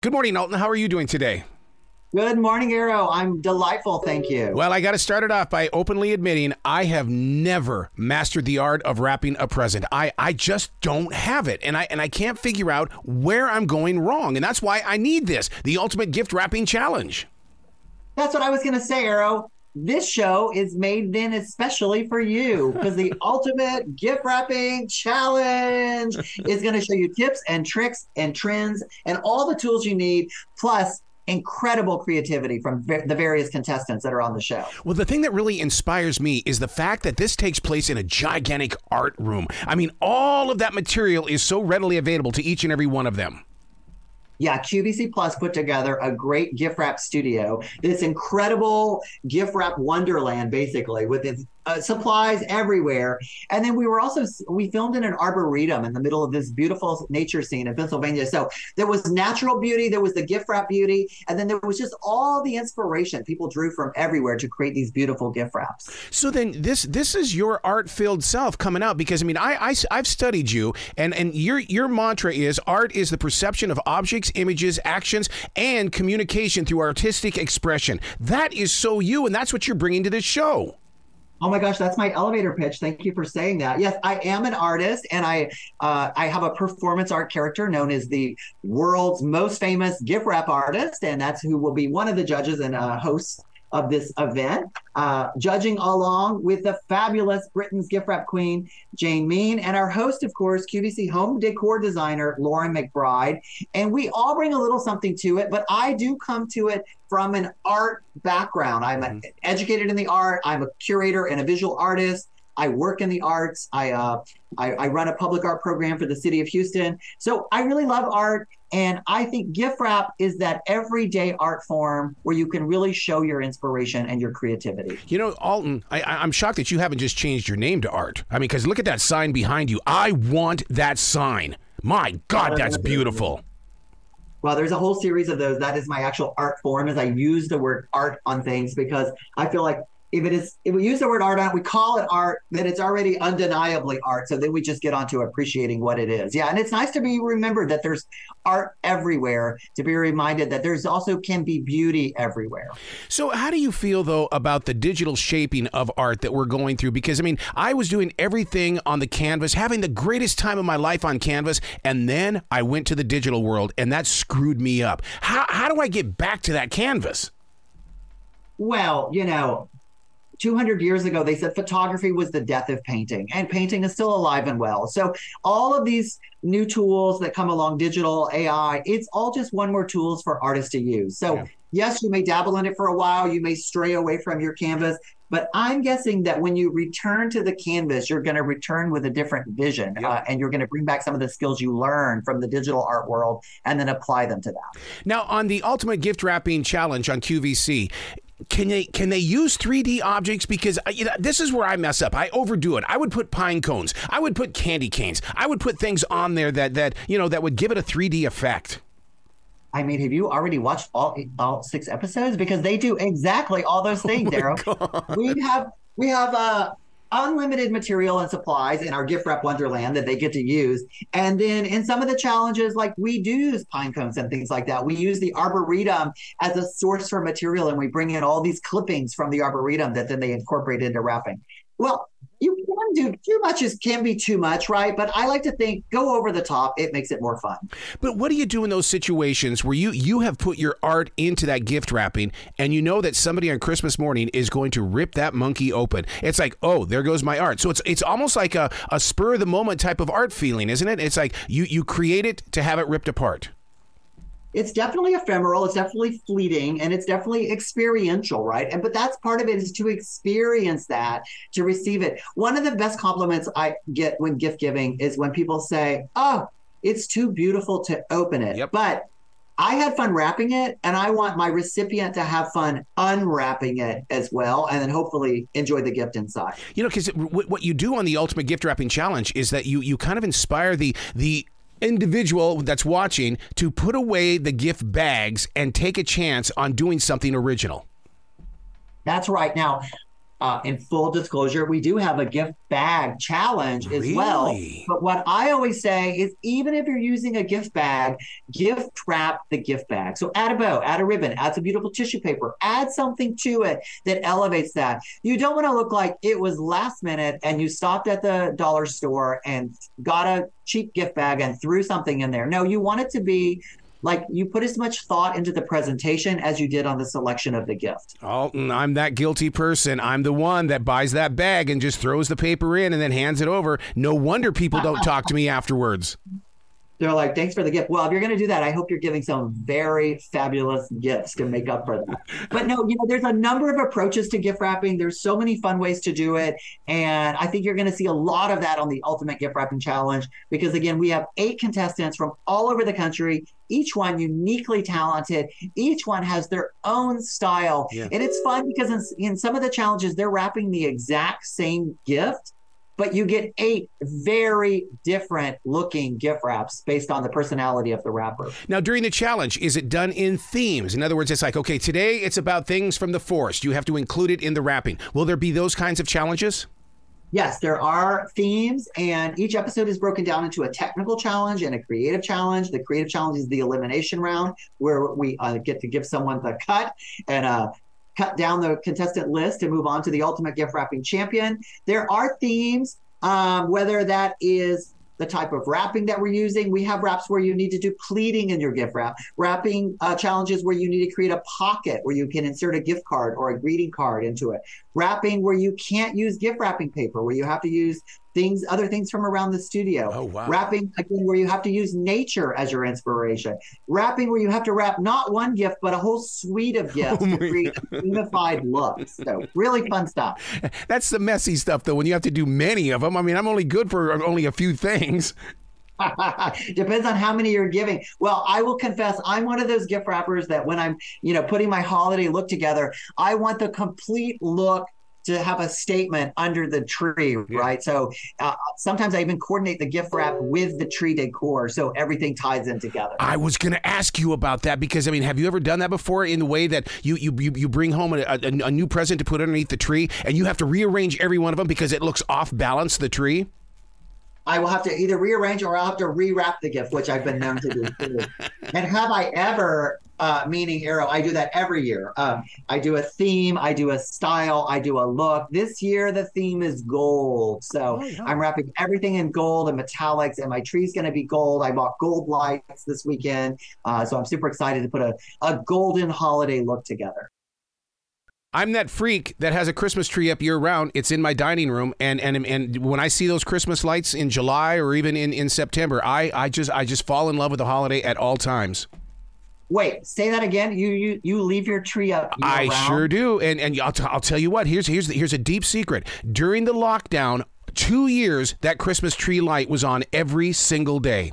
Good morning, Alton. How are you doing today? Good morning, Arroe. I'm delightful, thank you. Well, I got to start it off by openly admitting I have never mastered the art of wrapping a present. I, I just don't have it, and I and I can't figure out where I'm going wrong, and that's why I need this, the ultimate gift wrapping challenge. That's what I was going to say, Arroe. This show is made then especially for you because the ultimate gift wrapping challenge is going to show you tips and tricks and trends and all the tools you need, plus incredible creativity from the various contestants that are on the show. Well, the thing that really inspires me is the fact that this takes place in a gigantic art room. I mean, all of that material is so readily available to each and every one of them yeah, QVC Plus put together a great gift wrap studio, this incredible gift wrap wonderland, basically, with its uh, supplies everywhere. And then we were also we filmed in an arboretum in the middle of this beautiful nature scene in Pennsylvania. So there was natural beauty, there was the gift wrap beauty, and then there was just all the inspiration people drew from everywhere to create these beautiful gift wraps. So then this this is your art filled self coming out because I mean I, I I've studied you and and your your mantra is art is the perception of objects, images, actions, and communication through artistic expression. That is so you, and that's what you're bringing to this show. Oh my gosh, that's my elevator pitch. Thank you for saying that. Yes, I am an artist, and I uh, I have a performance art character known as the world's most famous gift wrap artist, and that's who will be one of the judges and uh, hosts of this event, uh, judging along with the fabulous Britain's gift wrap queen, Jane Means, and our host, of course, QVC home decor designer, Lauren McBride. And we all bring a little something to it, but I do come to it from an art background. I'm mm-hmm. educated in the art, I'm a curator and a visual artist. I work in the arts. I, uh, I, I run a public art program for the city of Houston. So I really love art, and I think gift wrap is that everyday art form where you can really show your inspiration and your creativity. You know, Alton, I, I'm shocked that you haven't just changed your name to Art. I mean, because look at that sign behind you. I want that sign. My God, that's beautiful. Well, there's a whole series of those. That is my actual art form. As I use the word art on things because I feel like if it is if we use the word art on we call it art then it's already undeniably art. So then we just get on to appreciating what it is. Yeah and it's nice to be remembered that there's art everywhere to be reminded that there's also can be beauty everywhere. So how do you feel though about the digital shaping of art that we're going through? Because i mean i was doing everything on the canvas having the greatest time of my life on canvas and then i went to the digital world and that screwed me up. How, how do i get back to that canvas? Well, you know, 200 years ago, they said photography was the death of painting, and painting is still alive and well. So, all of these new tools that come along, digital, AI, it's all just one more tools for artists to use. So, yeah. yes, you may dabble in it for a while, you may stray away from your canvas, but I'm guessing that when you return to the canvas, you're going to return with a different vision yep. uh, and you're going to bring back some of the skills you learned from the digital art world and then apply them to that. Now, on the Ultimate Gift Wrapping Challenge on QVC, can they can they use 3D objects? Because uh, you know, this is where I mess up. I overdo it. I would put pine cones. I would put candy canes. I would put things on there that that you know that would give it a 3D effect. I mean, have you already watched all all six episodes? Because they do exactly all those things, oh Daryl. we have we have uh unlimited material and supplies in our gift wrap wonderland that they get to use. And then in some of the challenges, like we do use pine cones and things like that. We use the arboretum as a source for material and we bring in all these clippings from the arboretum that then they incorporate into wrapping. Well, you can do too much is can be too much, right? But I like to think go over the top. It makes it more fun. But what do you do in those situations where you you have put your art into that gift wrapping and you know that somebody on Christmas morning is going to rip that monkey open? It's like, oh, there goes my art. So it's it's almost like a, a spur of the moment type of art feeling, isn't it? It's like you you create it to have it ripped apart it's definitely ephemeral it's definitely fleeting and it's definitely experiential right and but that's part of it is to experience that to receive it one of the best compliments i get when gift giving is when people say oh it's too beautiful to open it yep. but I had fun wrapping it, and I want my recipient to have fun unwrapping it as well, and then hopefully enjoy the gift inside. You know, because what you do on the Ultimate Gift Wrapping Challenge is that you you kind of inspire the the individual that's watching to put away the gift bags and take a chance on doing something original. That's right. Now, uh, in full disclosure, we do have a gift bag challenge really? as well. But what I always say is even if you're using a gift bag, gift wrap the gift bag. So add a bow, add a ribbon, add some beautiful tissue paper, add something to it that elevates that. You don't want to look like it was last minute and you stopped at the dollar store and got a cheap gift bag and threw something in there. No, you want it to be like you put as much thought into the presentation as you did on the selection of the gift. Oh, mm, I'm that guilty person. I'm the one that buys that bag and just throws the paper in and then hands it over. No wonder people don't talk to me afterwards they're like, thanks for the gift. Well, if you're going to do that, I hope you're giving some very fabulous gifts to make up for that. But no, you know, there's a number of approaches to gift wrapping. There's so many fun ways to do it. And I think you're going to see a lot of that on the Ultimate Gift Wrapping Challenge because, again, we have eight contestants from all over the country, each one uniquely talented. Each one has their own style. Yeah. And it's fun because in, in some of the challenges, they're wrapping the exact same gift but you get eight very different looking gift wraps based on the personality of the wrapper. Now, during the challenge, is it done in themes? In other words, it's like, okay, today it's about things from the forest. You have to include it in the wrapping. Will there be those kinds of challenges? Yes, there are themes, and each episode is broken down into a technical challenge and a creative challenge. The creative challenge is the elimination round, where we uh, get to give someone the cut and uh, cut down the contestant list and move on to the ultimate gift wrapping champion. There are themes, um, whether that is the type of wrapping that we're using. We have wraps where you need to do pleating in your gift wrap, wrapping uh, challenges where you need to create a pocket where you can insert a gift card or a greeting card into it, wrapping where you can't use gift wrapping paper, where you have to use things, other things from around the studio. Oh, wow. Wrapping again where you have to use nature as your inspiration. Wrapping where you have to wrap not one gift but a whole suite of gifts oh to create a unified look. So really fun stuff. That's the messy stuff though. When you have to do many of them. I mean, I'm only good for only a few things. Depends on how many you're giving. Well, I will confess, I'm one of those gift wrappers that when I'm, you know, putting my holiday look together, I want the complete look to have a statement under the tree, yeah. right? So uh, sometimes I even coordinate the gift wrap with the tree decor, so everything ties in together. I was going to ask you about that because I mean, have you ever done that before? In the way that you you you, bring home a, a, a new present to put underneath the tree, and you have to rearrange every one of them because it looks off balance the tree. I will have to either rearrange or I'll have to rewrap the gift, which I've been known to do. and have I ever, uh, meaning Arroe, I do that every year. Um, I do a theme, I do a style, I do a look. This year, the theme is gold. So oh, yeah. I'm wrapping everything in gold and metallics, and my tree's going to be gold. I bought gold lights this weekend. Uh, so I'm super excited to put a, a golden holiday look together. I'm that freak that has a Christmas tree up year round. It's in my dining room, and and and when I see those Christmas lights in July or even in, in September, I, I just I just fall in love with the holiday at all times. Wait, say that again. You you you leave your tree up. I sure do, and and I'll, t- I'll tell you what. Here's here's here's a deep secret. During the lockdown, two years that Christmas tree light was on every single day.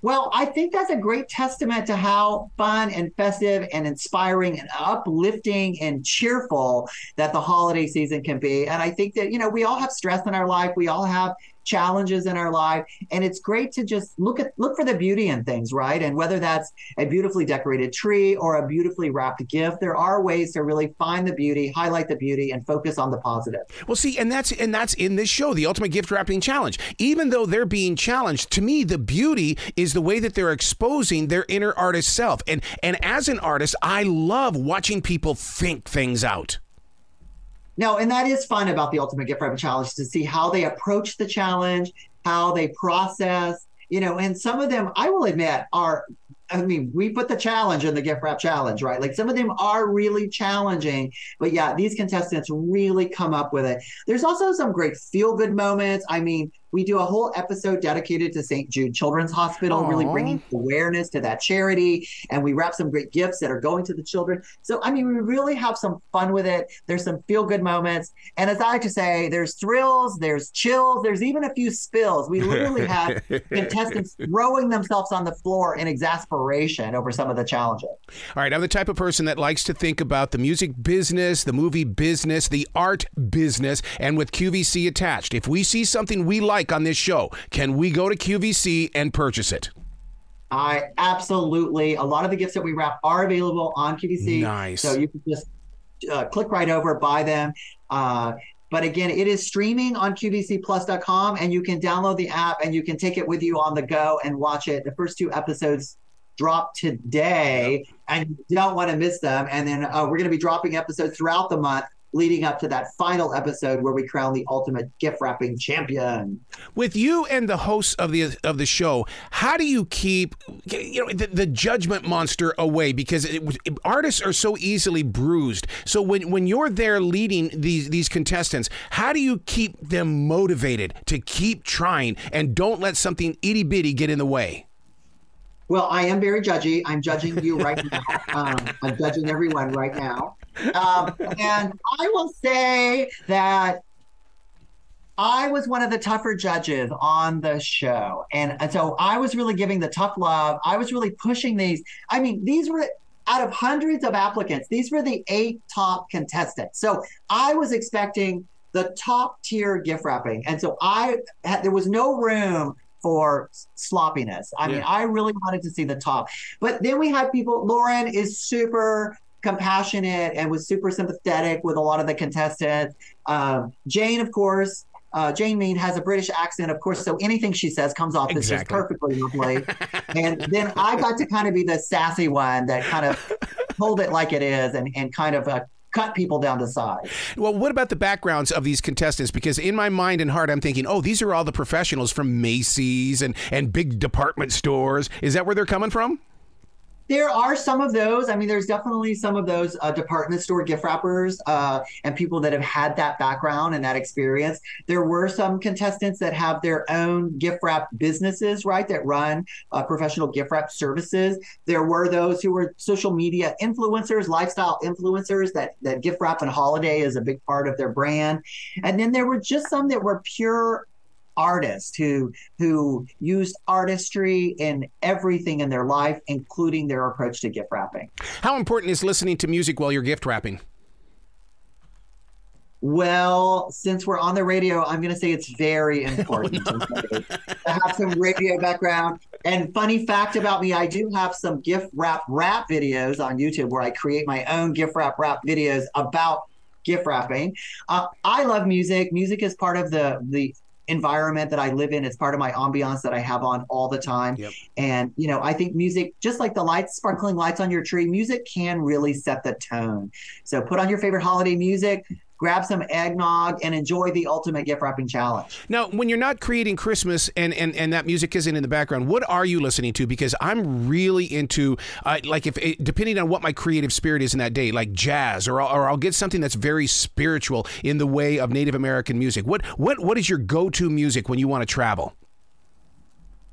Well, I think that's a great testament to how fun and festive and inspiring and uplifting and cheerful that the holiday season can be. And I think that, you know, we all have stress in our life. We all have challenges in our life. And it's great to just look at look for the beauty in things right? And whether that's a beautifully decorated tree or a beautifully wrapped gift there are ways to really find the beauty highlight the beauty and focus on the positive. Well see and that's and that's in this show the ultimate gift wrapping challenge. Even though they're being challenged to me the beauty is the way that they're exposing their inner artist self. And and as an artist i love watching people think things out no, and that is fun about the Ultimate Gift Wrapping Challenge to see how they approach the challenge, how they process, you know, and some of them, I will admit, are I mean, we put the challenge in the gift wrap challenge, right? Like some of them are really challenging, but yeah, these contestants really come up with it. There's also some great feel good moments. I mean, we do a whole episode dedicated to St. Jude Children's Hospital, Aww. really bringing awareness to that charity. And we wrap some great gifts that are going to the children. So, I mean, we really have some fun with it. There's some feel good moments. And as I like to say, there's thrills, there's chills, there's even a few spills. We literally have contestants throwing themselves on the floor in exasperation over some of the challenges. All right. I'm the type of person that likes to think about the music business, the movie business, the art business, and with QVC attached. If we see something we like, like on this show, can we go to QVC and purchase it? I absolutely. A lot of the gifts that we wrap are available on QVC. Nice. So you can just uh, click right over, buy them. Uh, but again, it is streaming on QVCPlus.com, and you can download the app and you can take it with you on the go and watch it. The first two episodes drop today, and you don't want to miss them. And then uh, we're going to be dropping episodes throughout the month leading up to that final episode where we crown the ultimate gift wrapping champion. With you and the hosts of the of the show, how do you keep you know the, the judgment monster away? Because it, it, artists are so easily bruised. So when when you're there leading these these contestants, how do you keep them motivated to keep trying and don't let something itty bitty get in the way? Well, I am very judgy. I'm judging you right now. Um, I'm judging everyone right now. Um, and I will say that I was one of the tougher judges on the show. And, and so I was really giving the tough love. I was really pushing these. I mean, these were out of hundreds of applicants, these were the eight top contestants. So I was expecting the top tier gift wrapping. And so I had, there was no room for sloppiness. I yeah. mean, I really wanted to see the top. But then we had people, Lauren is super compassionate and was super sympathetic with a lot of the contestants. Um, Jane, of course, uh, Jane Means has a British accent, of course, so anything she says comes off exactly. as just perfectly lovely. and then I got to kind of be the sassy one that kind of told it like it is and, and kind of uh, cut people down to size. Well, what about the backgrounds of these contestants? Because in my mind and heart, I'm thinking, oh, these are all the professionals from Macy's and, and big department stores. Is that where they're coming from? There are some of those. I mean, there's definitely some of those uh, department store gift wrappers uh, and people that have had that background and that experience. There were some contestants that have their own gift wrap businesses, right, that run uh, professional gift wrap services. There were those who were social media influencers, lifestyle influencers that that gift wrap and holiday is a big part of their brand. And then there were just some that were pure artists who who used artistry in everything in their life, including their approach to gift wrapping. How important is listening to music while you're gift wrapping? Well, since we're on the radio, I'm going to say it's very important oh, no. to have some radio background. And funny fact about me, I do have some gift wrap rap videos on YouTube where I create my own gift wrap rap videos about gift wrapping. Uh, I love music. Music is part of the the environment that I live in. It's part of my ambiance that I have on all the time. Yep. And, you know, I think music, just like the lights, sparkling lights on your tree, music can really set the tone. So put on your favorite holiday music, grab some eggnog, and enjoy the ultimate gift wrapping challenge. Now, when you're not creating Christmas and, and, and that music isn't in the background, what are you listening to? Because I'm really into, uh, like, if it, depending on what my creative spirit is in that day, like jazz, or I'll, or I'll get something that's very spiritual in the way of Native American music. What what what is your go to music when you want to travel?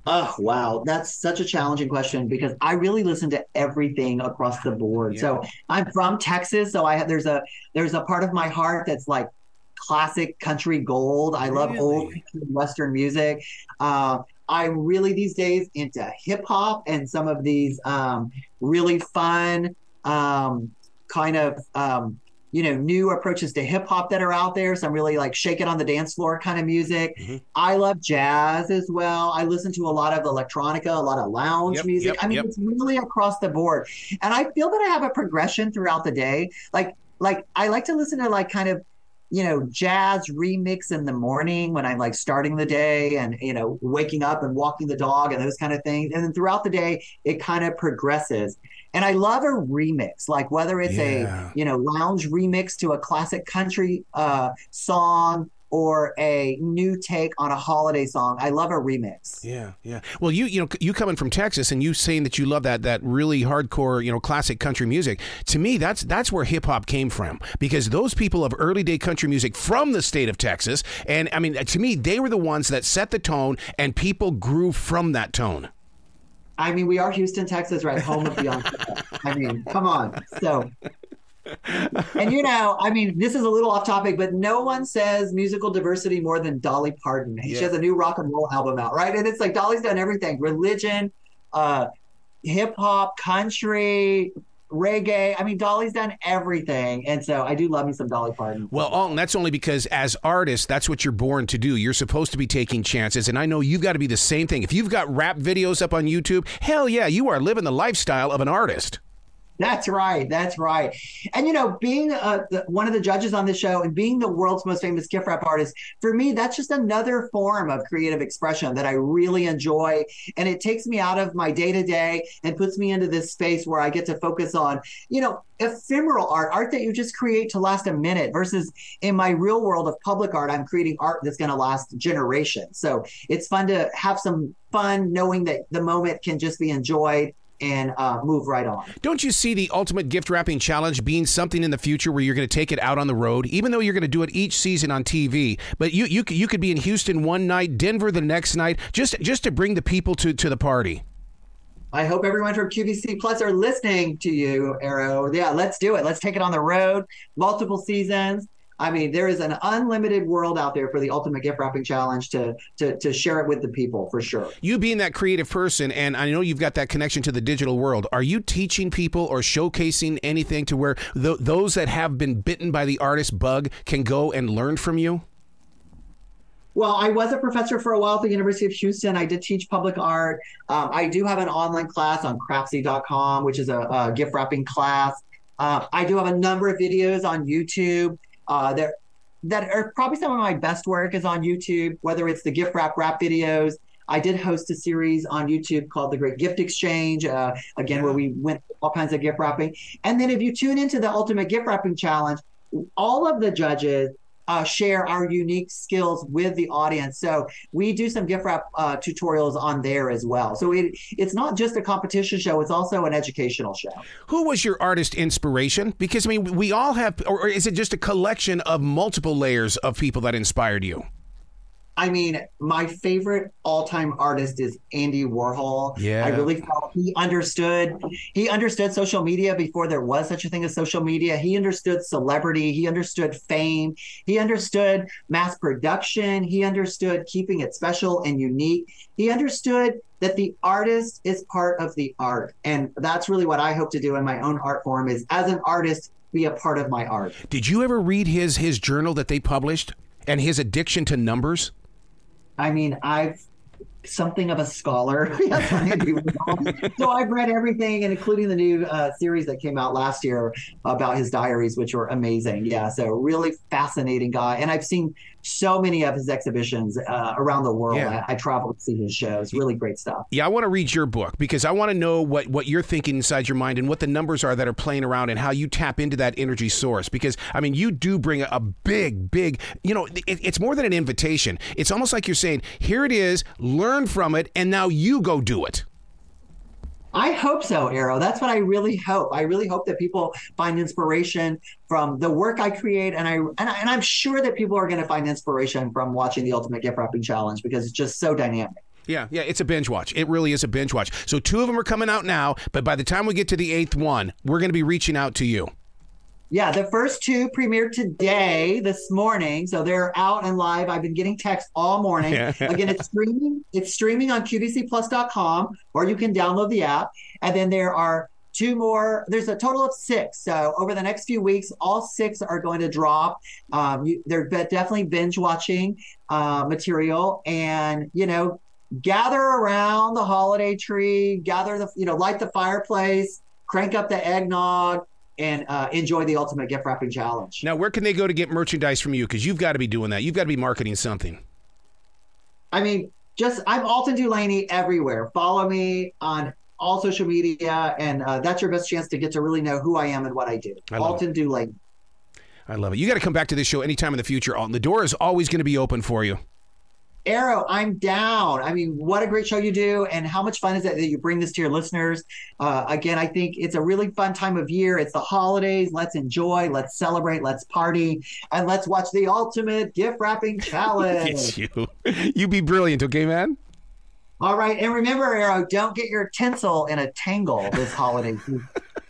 Oh wow, that's such a challenging question because I really listen to everything across the board. Yeah. So I'm from Texas, so I have there's a there's a part of my heart that's like classic country gold. I love really? old Western music. Uh, I'm really these days into hip hop and some of these um, really fun um, kind of um, you know, new approaches to hip hop that are out there. Some really like shake it on the dance floor kind of music. Mm-hmm. I love jazz as well. I listen to a lot of electronica, a lot of lounge yep, music. Yep, I mean, yep. it's really across the board. And I feel that I have a progression throughout the day. Like, like I like to listen to like kind of you know, jazz remix in the morning when I'm like starting the day and, you know, waking up and walking the dog and those kind of things. And then throughout the day, it kind of progresses. And I love a remix, like whether it's yeah. a, you know, lounge remix to a classic country uh, song or a new take on a holiday song. I love a remix. Yeah, yeah. Well, you you know you coming from Texas and you saying that you love that that really hardcore you know classic country music. To me, that's that's where hip hop came from because those people of early day country music from the state of Texas, and I mean uh, to me they were the ones that set the tone and people grew from that tone. I mean, we are Houston, Texas, right? Home of Beyonce. I mean, come on. So and you know, I mean, this is a little off topic, but no one says musical diversity more than Dolly Parton. Yeah. She has a new rock and roll album out, right? And it's like Dolly's done everything religion, uh, hip hop, country, reggae. I mean, Dolly's done everything. And so I do love me some Dolly Parton. Well, Alton, that's only because as artists, that's what you're born to do. You're supposed to be taking chances. And I know you've got to be the same thing. If you've got rap videos up on YouTube, hell yeah, you are living the lifestyle of an artist. That's right. That's right. And you know, being uh, the, one of the judges on the show and being the world's most famous gift wrap artist, for me, that's just another form of creative expression that I really enjoy. And it takes me out of my day to day and puts me into this space where I get to focus on, you know, ephemeral art, art that you just create to last a minute versus in my real world of public art, I'm creating art that's going to last generations. So it's fun to have some fun knowing that the moment can just be enjoyed and uh, move right on. Don't you see the ultimate gift wrapping challenge being something in the future where you're going to take it out on the road, even though you're going to do it each season on TV? But you you you could be in Houston one night, Denver the next night, just just to bring the people to to the party. I hope everyone from QVC Plus are listening to you, Arroe. Yeah, let's do it. Let's take it on the road, multiple seasons. I mean, there is an unlimited world out there for the Ultimate Gift Wrapping Challenge to, to to share it with the people for sure. You being that creative person, and I know you've got that connection to the digital world. Are you teaching people or showcasing anything to where th- those that have been bitten by the artist bug can go and learn from you? Well, I was a professor for a while at the University of Houston. I did teach public art. Um, I do have an online class on craftsy.com, which is a, a gift wrapping class. Uh, I do have a number of videos on YouTube. Uh, that that are probably some of my best work is on YouTube, whether it's the gift wrap wrap videos. I did host a series on YouTube called The Great Gift Exchange, uh, again, where we went all kinds of gift wrapping. And then if you tune into the Ultimate Gift Wrapping Challenge, all of the judges uh, share our unique skills with the audience. So we do some gift wrap uh, tutorials on there as well. So it, it's not just a competition show; it's also an educational show. Who was your artist inspiration? Because I mean, we all have, or is it just a collection of multiple layers of people that inspired you? I mean, my favorite all-time artist is Andy Warhol. Yeah. I really felt he understood he understood social media before there was such a thing as social media. He understood celebrity, he understood fame, he understood mass production, he understood keeping it special and unique. He understood that the artist is part of the art. And that's really what I hope to do in my own art form is as an artist be a part of my art. Did you ever read his his journal that they published and his addiction to numbers? I mean, I've something of a scholar. so I've read everything, and including the new uh, series that came out last year about his diaries, which were amazing. Yeah, so really fascinating guy, and I've seen so many of his exhibitions uh, around the world. Yeah. I, I travel to see his shows. Really great stuff. Yeah, I want to read your book because I want to know what, what you're thinking inside your mind and what the numbers are that are playing around and how you tap into that energy source. Because, I mean, you do bring a, a big, big, you know, it, it's more than an invitation. It's almost like you're saying, here it is, learn from it, and now you go do it. I hope so, Arroe. That's what I really hope. I really hope that people find inspiration from the work I create, and I and, I, and I'm sure that people are going to find inspiration from watching the Ultimate Gift Wrapping Challenge because it's just so dynamic. Yeah, yeah, it's a binge watch. It really is a binge watch. So two of them are coming out now, but by the time we get to the eighth one, we're going to be reaching out to you. Yeah, the first two premiered today, this morning. So they're out and live. I've been getting texts all morning. Again, it's streaming. It's streaming on QVCPlus.com, or you can download the app. And then there are two more. There's a total of six. So over the next few weeks, all six are going to drop. Um, you, they're definitely binge watching uh, material, and you know, gather around the holiday tree, gather the, you know, light the fireplace, crank up the eggnog and uh, enjoy the ultimate gift wrapping challenge. Now, where can they go to get merchandise from you? Because you've got to be doing that. You've got to be marketing something. I mean, just I'm Alton DuLaney everywhere. Follow me on all social media, and uh, that's your best chance to get to really know who I am and what I do. I Alton DuLaney. I love it. You got to come back to this show anytime in the future, Alton. The door is always going to be open for you. Arroe, I'm down. I mean, what a great show you do, and how much fun is it that you bring this to your listeners? Uh, again, I think it's a really fun time of year. It's the holidays. Let's enjoy, let's celebrate, let's party, and let's watch the ultimate gift wrapping challenge. You. You be brilliant, okay, man? All right, and remember, Arroe, don't get your tinsel in a tangle this holiday.